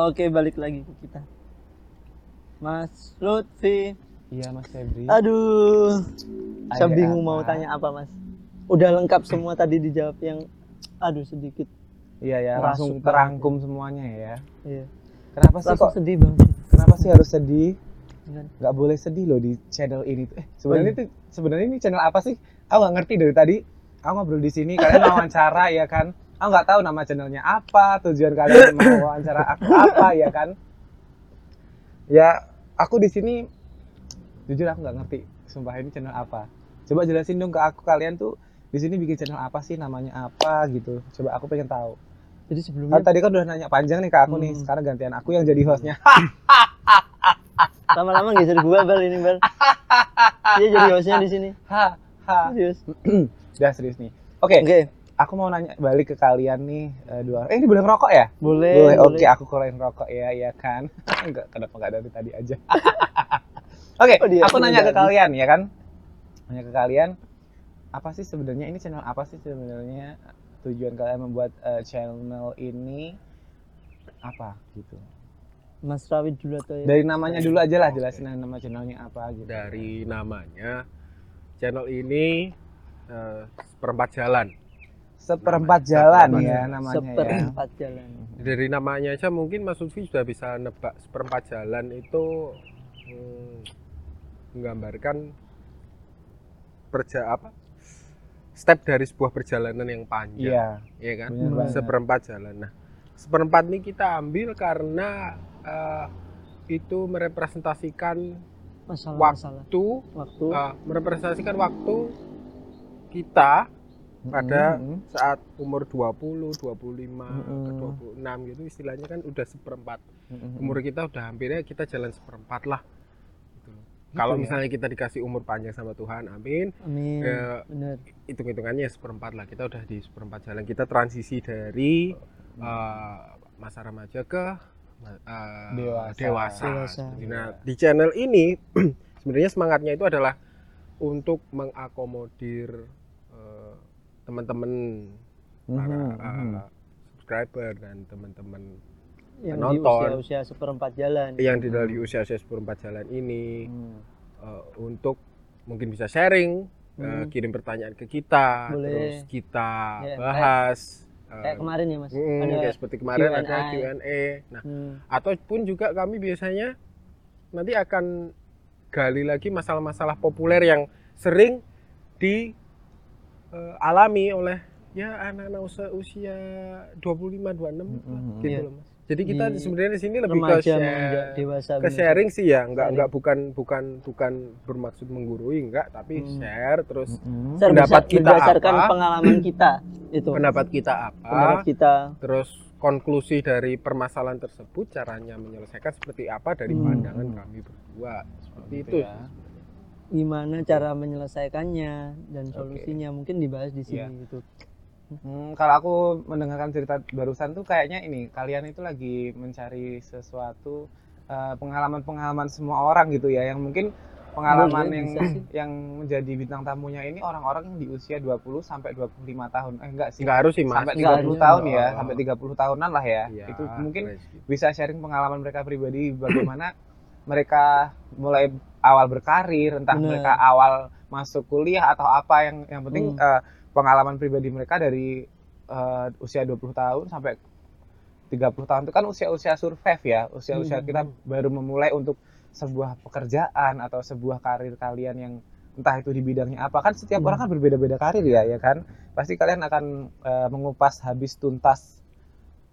Oke, balik lagi ke kita. Mas Lutfi. Iya Mas Febri. Aduh. Saya bingung apa? mau tanya apa, Mas. Udah lengkap semua tadi dijawab yang aduh sedikit. Iya ya, langsung banget terangkum semuanya ya. Iya. Kenapa sih Langsung kok? sedih banget. Kenapa sih harus sedih? Nggak boleh sedih loh di channel ini. tuh. Eh, sebenarnya Oh, itu sebenarnya ini channel apa sih? Aku nggak ngerti dari tadi. Aku ngobrol di sini, kalian mau wawancara ya kan? Aku nggak tahu nama channelnya apa, tujuan kalian mau wawancara aku apa ya kan? Ya, aku di sini jujur aku nggak ngerti. Sumpah ini channel apa? Coba jelasin dong ke aku kalian tuh di sini bikin channel apa sih namanya apa gitu. Coba aku pengen tahu. Jadi sebelumnya tadi kan udah nanya panjang nih ke aku nih. Hmm. Sekarang gantian aku yang jadi hostnya. lama-lama geser gua bal ini bal. Dia jadi hostnya di sini. Ha, ha. Serius. Udah serius nih. Oke, Oke, aku mau nanya balik ke kalian nih eh, dua. Eh ini boleh ngerokok ya? boleh. boleh. Oke, aku keluarin rokok ya, ya kan. Enggak, kenapa enggak dari tadi aja? Oke, Oh, dia aku nanya ke kalian ya kan. Nanya ke kalian apa sih sebenarnya ini channel apa sih sebenarnya tujuan kalian membuat eh, channel ini apa gitu? Mas Rawit dulu atau ya? Dari namanya dulu aja lah jelasin nama channelnya apa gitu. dari namanya channel ini eh, seperempat jalan Seperempat jalan seperempat ya namanya ya. Seperempat jalan. dari namanya aja mungkin Mas Lutfi sudah bisa nebak seperempat jalan itu hmm, menggambarkan perja apa step dari sebuah perjalanan yang panjang Iya, ya kan seperempat jalan nah seperempat ini kita ambil karena eh, itu merepresentasikan Masalah-masalah. waktu Waktu. eh, merepresentasikan waktu kita pada Mhm. saat umur 20, 25, Mm-mm. ke 26 gitu istilahnya kan udah seperempat. Mhm. Umur kita udah hampirnya kita jalan seperempat lah. Gitu loh. Kalau ya? misalnya kita dikasih umur panjang sama Tuhan, amin. Amin. Ya, Bener. Hitung-hitungannya seperempat lah. Kita udah di seperempat jalan. Kita transisi dari eh, masa remaja ke eh, Dewasa. dewasa. Dewasa. Nah, di channel ini sebenarnya semangatnya itu adalah untuk mengakomodir eh, teman-teman para Mhm, uh, mhm. subscriber dan teman-teman Yang Penonton. di usia-usia seperempat jalan. yang di dari usia-usia seperempat jalan ini Hmm. uh, untuk mungkin bisa sharing, uh, Hmm. kirim pertanyaan ke kita, Boleh. terus kita Ya, bahas. uh, Kayak kemarin ya mas. mm, Ada. kayak seperti kemarin ada Q&A. Q&A. Nah, Hmm. ataupun juga kami biasanya nanti akan gali lagi masalah-masalah populer yang sering dialami oleh ya anak-anak usia, usia 25 26 Mhm. gitu Iya. loh Mas. Jadi kita Di sebenarnya di sini lebih ke share, dewasa. ke sharing sih ya, enggak Sharing. enggak bukan bukan bukan bermaksud menggurui enggak, tapi Hmm. share terus. Share pendapat kita berdasarkan apa? pengalaman kita itu. pendapat kita apa, Pendapat kita. terus konklusi dari permasalahan tersebut caranya menyelesaikan seperti apa dari Hmm. pandangan kami berdua. Seperti Gitu itu. ya. Gimana cara menyelesaikannya dan solusinya mungkin dibahas di sini Iya. gitu. Hmm, kalau aku mendengarkan cerita barusan tuh kayaknya ini kalian itu lagi mencari sesuatu eh, pengalaman-pengalaman semua orang gitu ya yang mungkin pengalaman Boleh, yang bisa sih. yang menjadi bintang tamunya ini orang-orang yang di usia 20 sampai 25 tahun. Eh enggak sih. Enggak harus sih, Mas. Sampai Enggak 30 harus. tahun ya, Oh. sampai 30 tahunan lah ya. Iya, itu mungkin bisa sharing pengalaman mereka pribadi bagaimana mereka mulai awal berkarir, entah Bener. mereka awal masuk kuliah atau apa yang yang penting Hmm. eh, pengalaman pribadi mereka dari eh, usia 20 tahun sampai 30 tahun itu kan usia-usia survive ya, usia-usia Hmm. kita baru memulai untuk sebuah pekerjaan atau sebuah karir kalian yang entah itu di bidangnya apa kan setiap Hmm. orang kan berbeda-beda karir ya ya kan pasti kalian akan eh, mengupas habis tuntas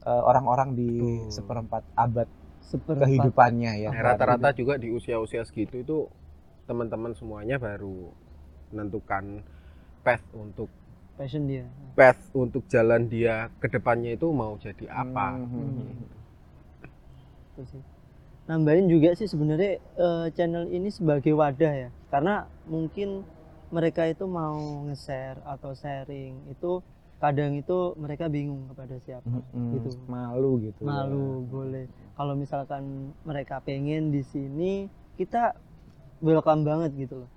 orang-orang di Betul. seperempat abad Seperempat. kehidupannya ya Nah, rata-rata juga di usia-usia segitu itu teman-teman semuanya baru menentukan path untuk passion dia. path untuk jalan dia ke depannya itu mau jadi apa. Hmm. Itu sih. Nambahin juga sih sebenarnya eh, channel ini sebagai wadah ya. Karena mungkin mereka itu mau nge-share atau sharing itu kadang itu mereka bingung kepada siapa. Hmm, Gitu. malu gitu ya. Malu boleh. Kalau misalkan mereka pengen di sini kita welcome banget gitu loh.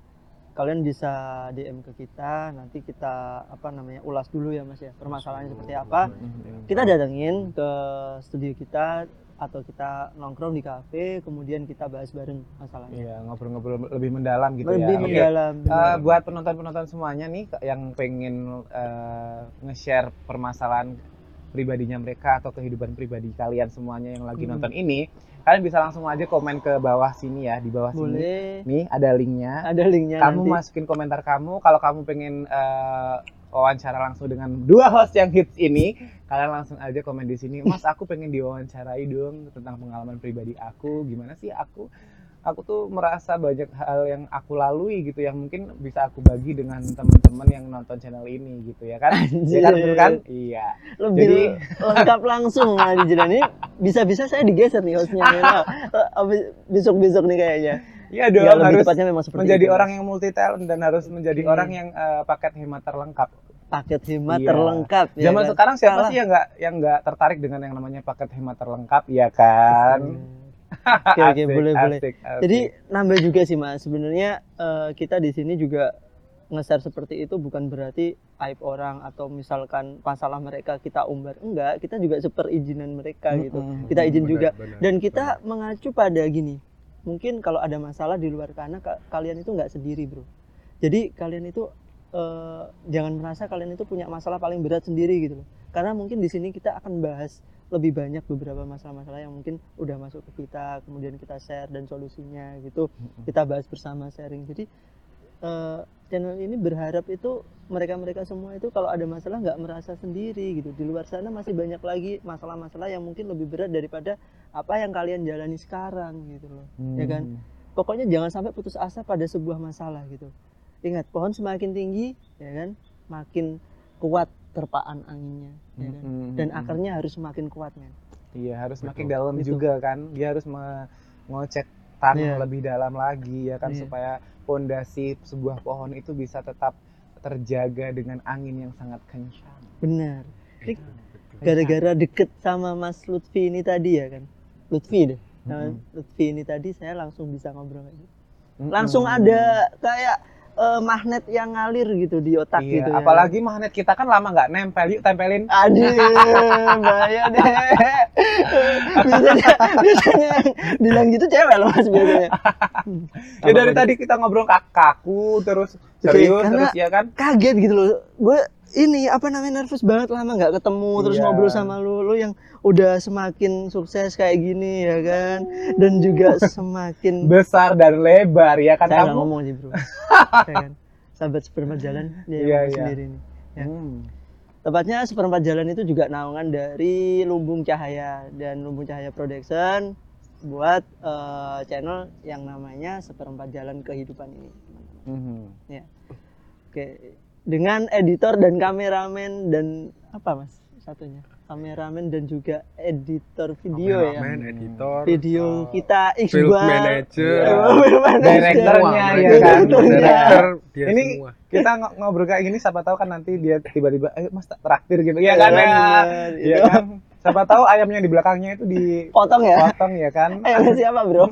Kalian bisa DM ke kita, nanti kita apa namanya ulas dulu ya Mas ya. Permasalahannya seperti apa? Hmm, kita datengin ke studio kita atau kita nongkrong di kafe kemudian kita bahas bareng masalahnya Iya, ngobrol-ngobrol lebih mendalam gitu lebih ya. Oke. mendalam Eh, buat penonton-penonton semuanya nih yang pengen eh, nge-share permasalahan pribadinya mereka atau kehidupan pribadi kalian semuanya yang lagi Hmm. nonton ini, kalian bisa langsung aja komen ke bawah sini ya, di bawah sini. boleh Nih ada linknya. ada linknya Kamu nanti masukin komentar kamu kalau kamu pengen eh, wawancara langsung dengan dua host yang hits ini, kalian langsung aja komen di sini. Mas, aku pengen diwawancarai dong tentang pengalaman pribadi aku. Gimana sih aku? Aku tuh merasa banyak hal yang aku lalui gitu yang mungkin bisa aku bagi dengan teman-teman yang nonton channel ini gitu ya kan? Iya kan, betul kan? Iya. lebih Jadi- lengkap langsung nah di jalan ini bisa-bisa saya digeser nih hostnya besok-besok nih kayaknya Iya ya, dong, lebih harus tepatnya memang seperti menjadi itu, orang yang multi talent dan harus menjadi Hmm. orang yang eh, paket hemat terlengkap. paket hemat Iya. terlengkap ya Zaman kan? sekarang siapa Salah. sih yang nggak yang nggak tertarik dengan yang namanya paket hemat terlengkap ya kan? Oke, oke, Asik, boleh, boleh. asik. Jadi nambah juga sih mas. Sebenarnya eh, kita di sini juga nge-share seperti itu bukan berarti aib orang atau misalkan masalah mereka kita umbar. Enggak, kita juga seperizinan mereka gitu. Mm-mm. Kita izin Benar, juga. benar, Dan kita mengacu pada gini. Mungkin kalau ada masalah di luar sana ka- kalian itu nggak sendiri bro. Jadi kalian itu eh, jangan merasa kalian itu punya masalah paling berat sendiri gitu loh. Karena mungkin di sini kita akan bahas lebih banyak beberapa masalah-masalah yang mungkin udah masuk ke kita, kemudian kita share dan solusinya gitu. Kita bahas bersama sharing. Jadi eh, channel ini berharap itu mereka-mereka semua itu kalau ada masalah nggak merasa sendiri gitu. Di luar sana masih banyak lagi masalah-masalah yang mungkin lebih berat daripada apa yang kalian jalani sekarang gitu loh. ya kan? Hmm. Pokoknya jangan sampai putus asa pada sebuah masalah gitu. Ingat, pohon semakin tinggi, ya kan, makin kuat terpaan anginnya, ya kan? Mm-mm. Dan akarnya harus semakin kuat, men. Iya harus makin Betul. dalam Gitu. juga kan. Dia harus mengocek tanah Iya. lebih dalam lagi ya kan Iya. supaya pondasi sebuah pohon itu bisa tetap terjaga dengan angin yang sangat kencang. Benar. Ini Betul, betul. gara-gara deket sama Mas Lutfi ini tadi ya kan, Lutfi deh. Nah, Mm-mm. Lutfi ini tadi saya langsung bisa ngobrol kayak gitu. Mm-mm. Langsung ada kayak eh, magnet yang ngalir gitu di otak Iya, gitu ya. apalagi magnet kita kan lama nggak nempel, yuk tempelin. Aduh, bahaya deh. biasanya, biasanya bilang gitu cewek loh mas biasanya. Ya dari tadi kita ngobrol kak kaku terus serius terus ya kan. kaget gitu loh. Gue ini apa namanya nervous banget lama nggak ketemu terus Iya. ngobrol sama lu, lu yang udah semakin sukses kayak gini ya kan, dan juga semakin Besar dan lebar ya kan saya kamu. ngomong sih bro, ya kan. Sahabat seperempat jalan dia Iya, ngomong iya. sendiri nih. ya. Hmm. Tepatnya seperempat jalan itu juga naungan dari Lumbung Cahaya dan Lumbung Cahaya Production buat eh, channel yang namanya seperempat jalan kehidupan ini. teman-teman. Mhm. Oke, dengan editor dan kameramen dan apa mas satunya kameramen dan juga editor video ya. Kameramen, editor, Video uh, kita Iqbal. manager, Iya. Film manager. Direkturnya, semua, ya kan? semua, director, dia Ini semua. Kita ng- ngobrol kayak gini siapa tahu kan nanti dia tiba-tiba ayo Mas tak traktir gitu. Iya kan? Ya? Iya itu. kan? Siapa tahu ayamnya di belakangnya itu Potong ya. dipotong ya kan? Eh, sama siapa bro?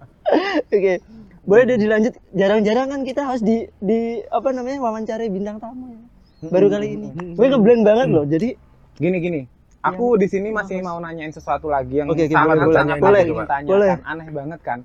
Oke, boleh deh dilanjut. Jarang-jarang kan kita harus di di apa namanya wawancara bintang tamu ya. Baru kali ini. Gue ngeblend banget loh. Jadi Gini gini. Aku di sini masih mau nanyain sesuatu lagi yang oke, sangat boleh, sangat boleh. Boleh, tanya boleh. kan. Aneh banget kan.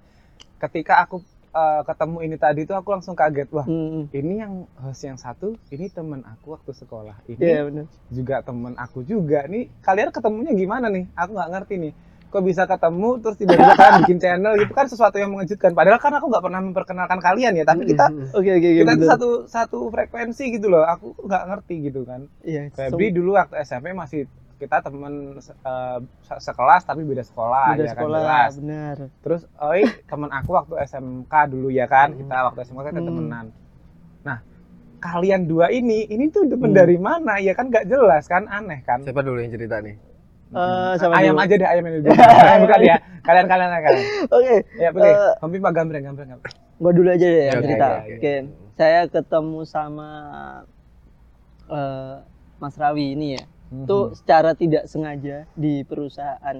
Ketika aku eh, ketemu ini tadi tuh aku langsung kaget. Wah, hmm, ini yang host yang satu, ini temen aku waktu sekolah. Ini iya juga temen aku juga. Nih kalian ketemunya gimana nih? Aku nggak ngerti nih. Kok bisa ketemu terus tiba-tiba kalian bikin channel gitu kan sesuatu yang mengejutkan. Padahal kan aku nggak pernah memperkenalkan kalian ya. Tapi kita Oke oke oke. kita bener. satu satu frekuensi gitu loh. Aku nggak ngerti gitu kan. Iya. Febri dulu waktu SMP masih kita temen se- sekelas tapi beda sekolah Beda ya sekolah, kan jelas. benar. Terus Oi temen aku waktu SMK dulu ya kan. Hmm. Kita waktu SMK kita Hmm. temenan. Nah kalian dua ini ini tuh temen Hmm. dari mana ya kan nggak jelas kan aneh kan. Siapa dulu yang cerita nih? Eh, sama ayam dulu. aja deh ayam yang di belakang. bukan ya kalian kalian kalian Oke, ya boleh Eh, Kompi pak gambreng gambreng gambreng gua dulu aja deh yang Oke, cerita. oke, Oke. oke. Saya ketemu sama eh, Mas Rawi ini ya. Mhm. Itu secara tidak sengaja di perusahaan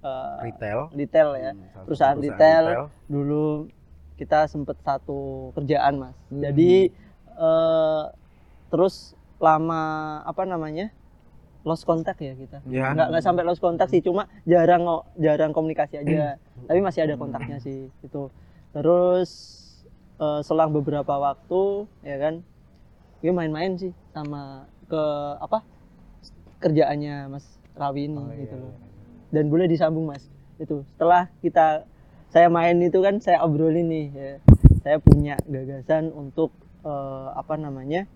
eh, Retail. retail ya. Hmm, Perusahaan retail. Dulu kita sempet satu kerjaan mas. Hmm. Jadi eh, terus lama apa namanya lost contact ya kita Ya. nggak nggak sampai lost contact sih cuma jarang ngo- jarang komunikasi aja tapi masih ada kontaknya sih itu terus eh, selang beberapa waktu ya kan gue main-main sih sama ke apa kerjaannya Mas Rawi ini Oh, iya, gitu loh iya. dan boleh disambung Mas itu setelah kita saya main itu kan saya obrolin nih ya. saya punya gagasan untuk eh, apa namanya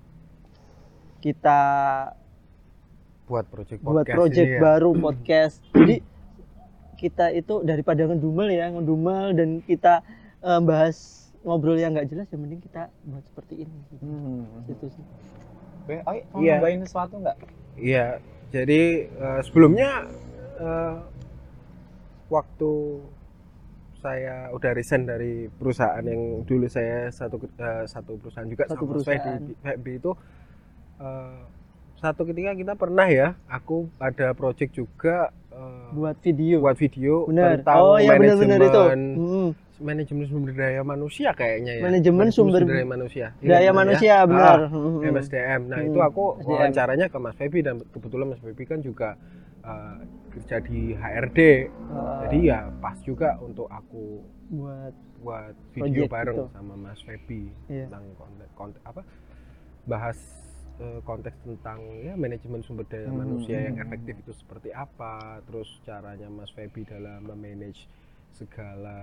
kita buat project buat podcast project ini ya. baru podcast. Jadi kita itu daripada ngedumel ya, ngedumel dan kita eh, bahas ngobrol yang nggak jelas ya mending kita buat seperti ini. Gitu. Hmm. Itu sih. Be, Oi, mau Iya. nambahin sesuatu nggak? Iya, jadi eh, sebelumnya eh, waktu saya udah resign dari perusahaan yang dulu saya satu eh, satu perusahaan juga Satu sama perusahaan. di FB itu eh, satu ketika kita pernah ya, aku ada project juga eh, Buat video. buat video Benar. tentang Oh iya benar-benar itu. manajemen Hmm. manajemen sumber daya manusia kayaknya ya. Manajemen sumber- daya manusia. Iya, Daya ya. manusia Ah, benar. Hmm. MSDM. Nah, Hmm, itu aku SDM. wawancaranya ke Mas Febi dan kebetulan Mas Febi kan juga uh, kerja di HRD. Ah, Jadi ya pas juga untuk aku buat buat video bareng itu. sama Mas Febi Iya. tentang konten, konten apa bahas uh, konteks tentang ya manajemen sumber daya Hmm, manusia yang efektif itu seperti apa, terus caranya Mas Febi dalam memanage segala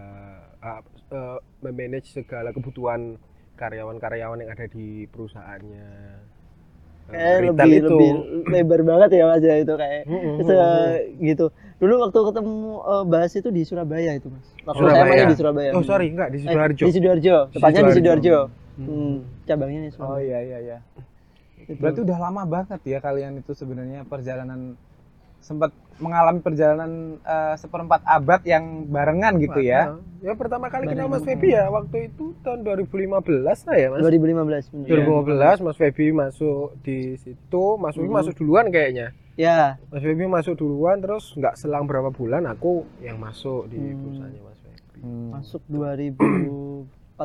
uh, uh, memanage segala kebutuhan karyawan-karyawan yang ada di perusahaannya. Uh, kayak lebih itu. lebih lebar banget ya Mas ya itu kayak gitu. Dulu waktu ketemu eh, bahas itu di Surabaya itu Mas. Waktu saya Surabaya. mainnya di Surabaya. Oh sorry, enggak di Eh, Sidoarjo. Di Sidoarjo. Tepatnya di Sidoarjo. Hmm. Hmm, cabangnya di Oh Surabaya. iya iya iya. Itu. Berarti udah lama banget ya kalian itu sebenarnya perjalanan sempat mengalami perjalanan eh, seperempat abad yang barengan gitu ya. Ya pertama kali kenal. Mas Febi ya waktu itu tahun 2015 lah ya Mas. 2015 bener. 2015 Mas Febi masuk di situ, Mas Febi Mhm. masuk duluan kayaknya. Ya, Mas Febi masuk duluan terus nggak selang berapa bulan aku yang masuk di Hmm. perusahaannya Mas Febi. Hmm. masuk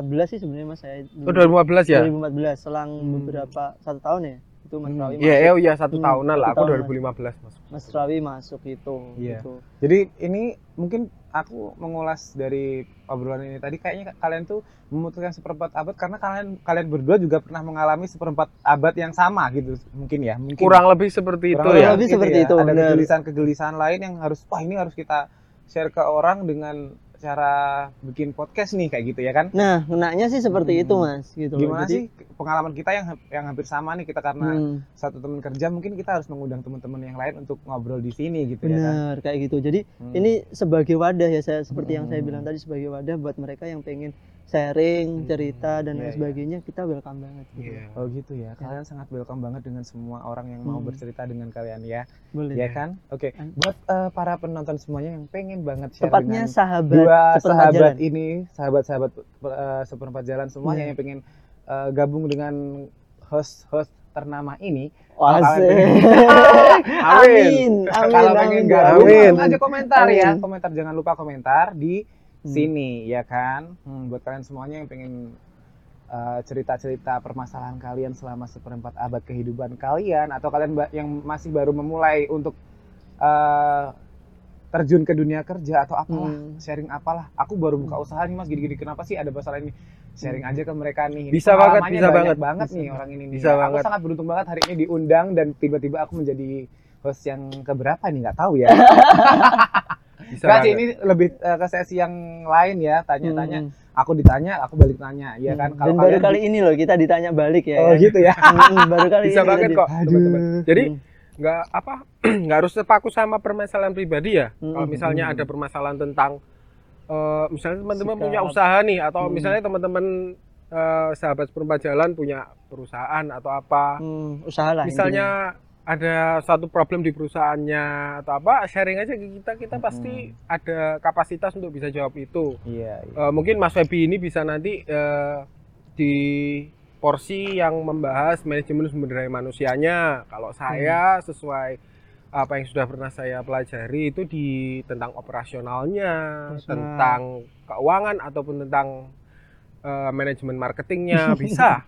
2014 sih sebenarnya Mas saya. Oh 2015 ya? 2014 selang Hmm. beberapa satu tahun ya. Itu Mas Hmm. Rawi Iya, eh, iya satu Hmm, tahunan lah. Aku tahun, 2015 masuk. Mas Rawi masuk itu Iya. gitu. Jadi ini mungkin aku mengulas dari obrolan ini tadi kayaknya kalian tuh memutuskan seperempat abad karena kalian kalian berdua juga pernah mengalami seperempat abad yang sama gitu mungkin ya mungkin Kurang lebih seperti Kurang itu Kurang ya. lebih gitu seperti ya. itu, ada kegelisahan-kegelisahan lain yang harus wah ini harus kita share ke orang dengan cara bikin podcast nih kayak gitu ya kan Nah, kenanya sih seperti Hmm. itu Mas gitu loh. gimana Jadi, sih pengalaman kita yang yang hampir sama nih kita karena hmm, satu teman kerja mungkin kita harus mengundang teman-teman yang lain untuk ngobrol di sini gitu ya kan benar kayak gitu. Jadi Hmm. ini sebagai wadah ya saya seperti yang saya Hmm. bilang tadi sebagai wadah buat mereka yang pengen sharing, Hmm, cerita dan iya, lain iya. sebagainya kita welcome banget. gitu. Iya. Oh gitu ya. Kalian sangat welcome banget dengan semua orang yang mau Hmm. bercerita dengan kalian ya. Boleh. Ya kan? Oke. Hmm. Buat eh, para penonton semuanya yang pengen banget share Tepatnya dengan sahabat dua seperempat sahabat jalan. ini, sahabat-sahabat eh, seperempat jalan semuanya Hmm. yang pengen eh, gabung dengan host-host ternama ini. Wah, asik. Amin. amin. Amin. Kalau pengen gabung, Amin. aja komentar ya. Amin. Komentar jangan lupa komentar di Hmm. sini ya kan. Hmm, buat kalian semuanya yang pengen uh, cerita-cerita permasalahan kalian selama seperempat abad kehidupan kalian atau kalian yang masih baru memulai untuk uh, terjun ke dunia kerja atau apalah Hmm. sharing apalah aku baru buka usaha nih mas gini-gini kenapa sih ada masalah ini sharing aja ke mereka nih Ini Bisa banget, bisa banyak banget. banget Bisa. nih orang ini nih Bisa aku banget. sangat beruntung banget hari ini diundang dan tiba-tiba aku menjadi host yang keberapa nih nggak tahu ya Bisa Nggak sih banget. ini lebih uh, ke sesi yang lain ya tanya-tanya Hmm. aku ditanya aku balik tanya ya kan Hmm. kalau Dan baru kali ini loh kita ditanya balik ya. oh gitu ya Hmm, baru kali Bisa ini banget kok, teman-teman. Jadi Hmm. Nggak apa nggak harus terpaku sama permasalahan pribadi ya. Hmm. Kalau misalnya ada permasalahan tentang eh, misalnya teman-teman Sikap. punya usaha nih atau Hmm. misalnya teman-teman eh, sahabat seperempat jalan punya perusahaan atau apa. Hmm, usaha lah misalnya ada suatu problem di perusahaannya atau apa sharing aja ke kita kita pasti ada kapasitas untuk bisa jawab itu iya iya. Eh, mungkin Mas Febi ini bisa nanti eh, di porsi yang membahas manajemen sumber daya manusianya kalau saya sesuai apa yang sudah pernah saya pelajari itu di tentang operasionalnya Operasional. tentang keuangan ataupun tentang eh, manajemen marketingnya bisa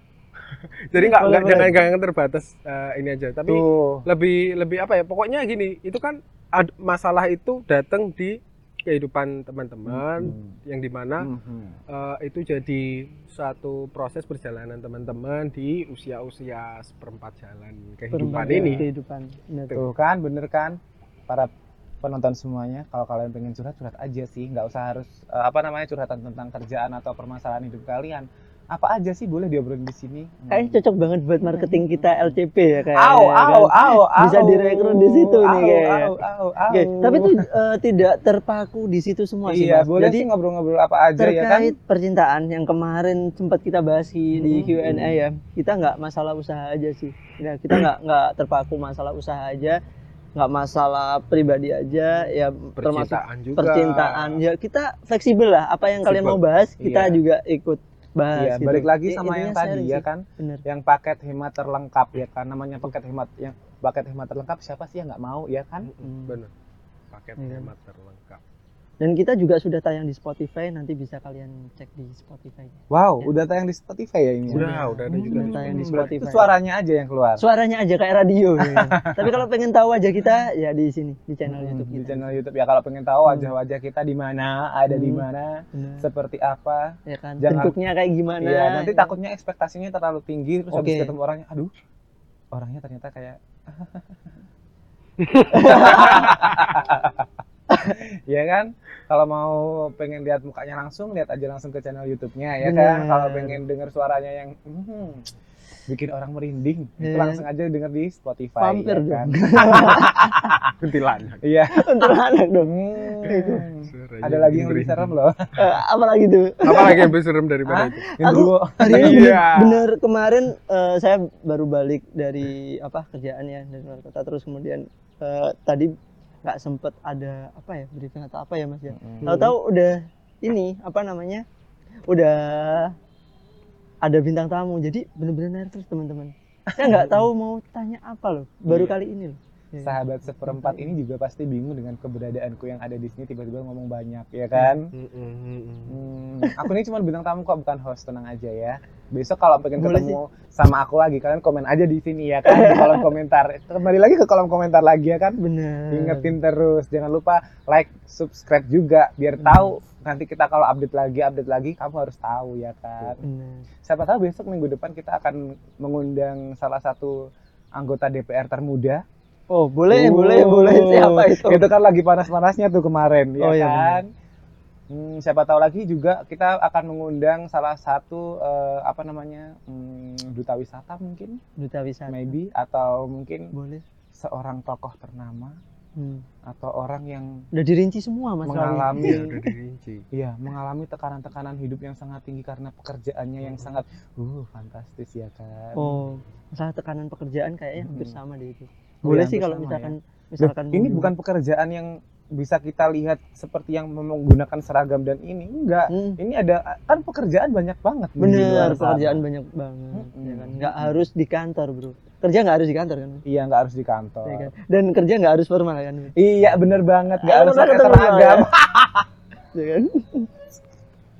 Jadi nggak Boleh, nggak boleh. jangan jangan terbatas eh, ini aja, tapi Tuh. lebih lebih apa ya? Pokoknya gini, itu kan ad- masalah itu datang di kehidupan teman-teman Hmm. yang di mana Mhm. eh, itu jadi suatu proses perjalanan teman-teman di usia-usia seperempat jalan kehidupan Perempat ini. kehidupan. Tuh kan, bener kan? Para penonton semuanya, kalau kalian pengen curhat, curhat aja sih. Nggak usah harus, eh, apa namanya, curhatan tentang kerjaan atau permasalahan hidup kalian. Apa aja sih boleh diobrolin di sini. Kayaknya cocok banget buat marketing kita LCP ya kayak. Au, au, au, Bisa direkrut di situ nih Au, kayaknya. au, au, au. Oke, tapi itu eh, tidak terpaku di situ semua sih, Iya, Mas. boleh Jadi sih ngobrol-ngobrol apa aja ya kan? terkait percintaan yang kemarin sempat kita bahas di, di Hmm. Q&A ya, kita nggak masalah usaha aja sih. Ya, kita nggak nggak terpaku masalah usaha aja, nggak masalah pribadi aja, ya termasuk Percintaan juga. percintaan. Ya kita fleksibel lah. Apa yang kalian mau bahas, kita Iya. juga ikut bahas. Iya, gitu. balik lagi sama yang intinya tadi ya kan, Bener. yang paket hemat terlengkap ya kan, namanya paket hemat yang paket hemat terlengkap siapa sih yang nggak mau ya kan? Mm-mm, Bener. Paket Iya. hemat terlengkap. Dan kita juga sudah tayang di Spotify, nanti bisa kalian cek di Spotify. Wow, Ya. udah tayang di Spotify ya ini. ya? Udah, udah ada Hmm, juga. Udah tayang di Spotify. Itu suaranya aja yang keluar. Suaranya aja kayak radio. ya. Tapi kalau pengen tahu aja kita, ya di sini di channel Hmm, YouTube di kita. channel YouTube ya kalau pengen tahu Hmm. wajah-wajah kita di mana, ada di Hmm. mana, Bener. seperti apa. ya kan Jangan- bentuknya kayak gimana Iya, nanti ya. takutnya ekspektasinya terlalu tinggi terus habis Oke. ketemu orangnya, aduh. Orangnya ternyata kayak Iya kan? Kalau mau pengen lihat mukanya langsung, lihat aja langsung ke channel YouTube-nya ya kan. Kalau pengen dengar suaranya yang hmm, bikin orang merinding, itu Iya. langsung aja denger di Spotify Vampir ya kan. dong. Kuntilanak. Iya. anak dong Hmm. Ada lagi yang lebih serem loh. Eh, apa lagi tuh Apa lagi yang lebih serem daripada itu? Yang Aku- dulu. hari ini bener, Iya. bener kemarin eh, saya baru balik dari apa kerjaan ya dari luar kota terus kemudian eh, tadi nggak sempet ada apa ya briefing atau apa ya mas ya Hmm. tahu-tahu udah ini apa namanya udah ada bintang tamu jadi bener-bener nervous teman-teman saya nggak tahu mau tanya apa loh baru Iya. kali ini loh Ya. Sahabat seperempat ini juga pasti bingung dengan keberadaanku yang ada di sini tiba-tiba ngomong banyak ya kan. Hmm, aku ini cuma bintang tamu kok bukan host tenang aja ya. Besok kalau pengen Boleh ketemu sama aku lagi kalian komen aja di sini ya kan di kolom komentar. Kembali lagi ke kolom komentar lagi ya kan. bener Ingetin terus jangan lupa like, subscribe juga biar Hmm. tahu nanti kita kalau update lagi update lagi kamu harus tahu ya kan. bener Siapa tahu besok minggu depan kita akan mengundang salah satu anggota DPR termuda oh boleh Oh, boleh boleh siapa itu Itu kan lagi panas-panasnya tuh kemarin, ya Oh, iya, kan? Hmm, siapa tahu lagi juga kita akan mengundang salah satu eh, apa namanya hmm, duta wisata mungkin, duta wisata maybe atau mungkin boleh seorang tokoh ternama Hmm. atau orang yang udah dirinci semua mas mengalami Iya, udah dirinci. Iya, mengalami tekanan-tekanan hidup yang sangat tinggi karena pekerjaannya yang sangat uh fantastis ya kan. oh masalah tekanan pekerjaan kayaknya hampir Hmm. sama deh itu Oh, boleh iya, sih hampir kalau misalkan Loh, misalkan ini bukan pekerjaan yang bisa kita lihat seperti yang menggunakan seragam dan ini enggak. Hmm, Ini ada kan pekerjaan banyak banget bener sana. pekerjaan banyak banget Mm-mm. ya kan nggak harus di kantor bro kerja nggak harus di kantor kan Iya nggak harus di kantor. ya kan? dan kerja nggak harus formal kan Iya bener banget nggak harus pakai seragam. ya kan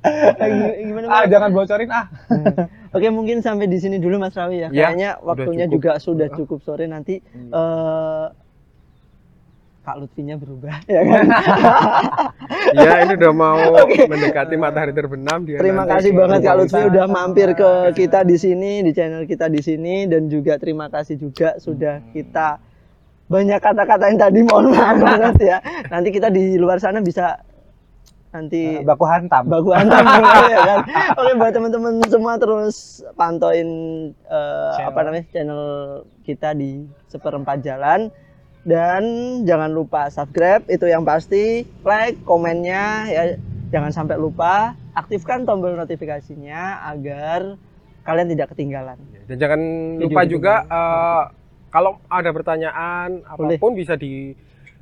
Eh, gimana, ah jangan bocorin ah. Oke mungkin sampai di sini dulu Mas Rawi ya. Ya, Kayaknya waktunya juga sudah Ah. cukup sore nanti Iya. eh Kak Lutfinya berubah ya kan. Ya, ini udah mau mendekati matahari terbenam dia. terima nanti kasih banget Kak Lutfi udah mampir ke kita di sini di channel kita di sini dan juga terima kasih juga sudah Hmm. kita banyak kata-kata yang tadi mohon maaf banget ya. Nanti kita di luar sana bisa nanti Eh, baku hantam. baku hantam ya kan. Oke buat teman-teman semua terus pantauin eh, Channel. apa namanya channel kita di seperempat jalan dan jangan lupa subscribe itu yang pasti like komennya ya jangan sampai lupa aktifkan tombol notifikasinya agar kalian tidak ketinggalan. Dan jangan Video lupa juga eh, kalau ada pertanyaan Boleh. apa pun bisa di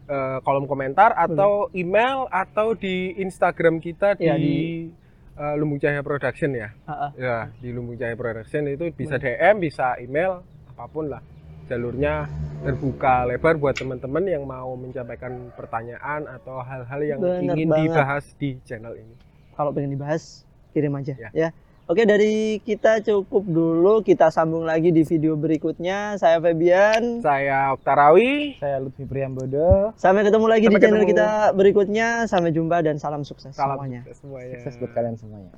eh, kolom komentar atau email atau di Instagram kita di, Ya, di- eh, Lumbung Cahaya Production ya. Ha-ha. Ya, di Lumbung Cahaya Production itu bisa DM, bisa email, apa pun lah. Jalurnya terbuka lebar buat teman-teman yang mau menyampaikan pertanyaan atau hal-hal yang Bener ingin banget. dibahas di channel ini. Kalau pengen dibahas kirim aja Ya. ya. Oke, dari kita cukup dulu. Kita sambung lagi di video berikutnya. Saya Febian. Saya Oktarawi. Saya Lutfi Priambodo. Sampai ketemu lagi Sampai di channel ketemu. kita berikutnya. Sampai jumpa dan salam sukses Salam semuanya. sukses semuanya. Sukses buat kalian semuanya.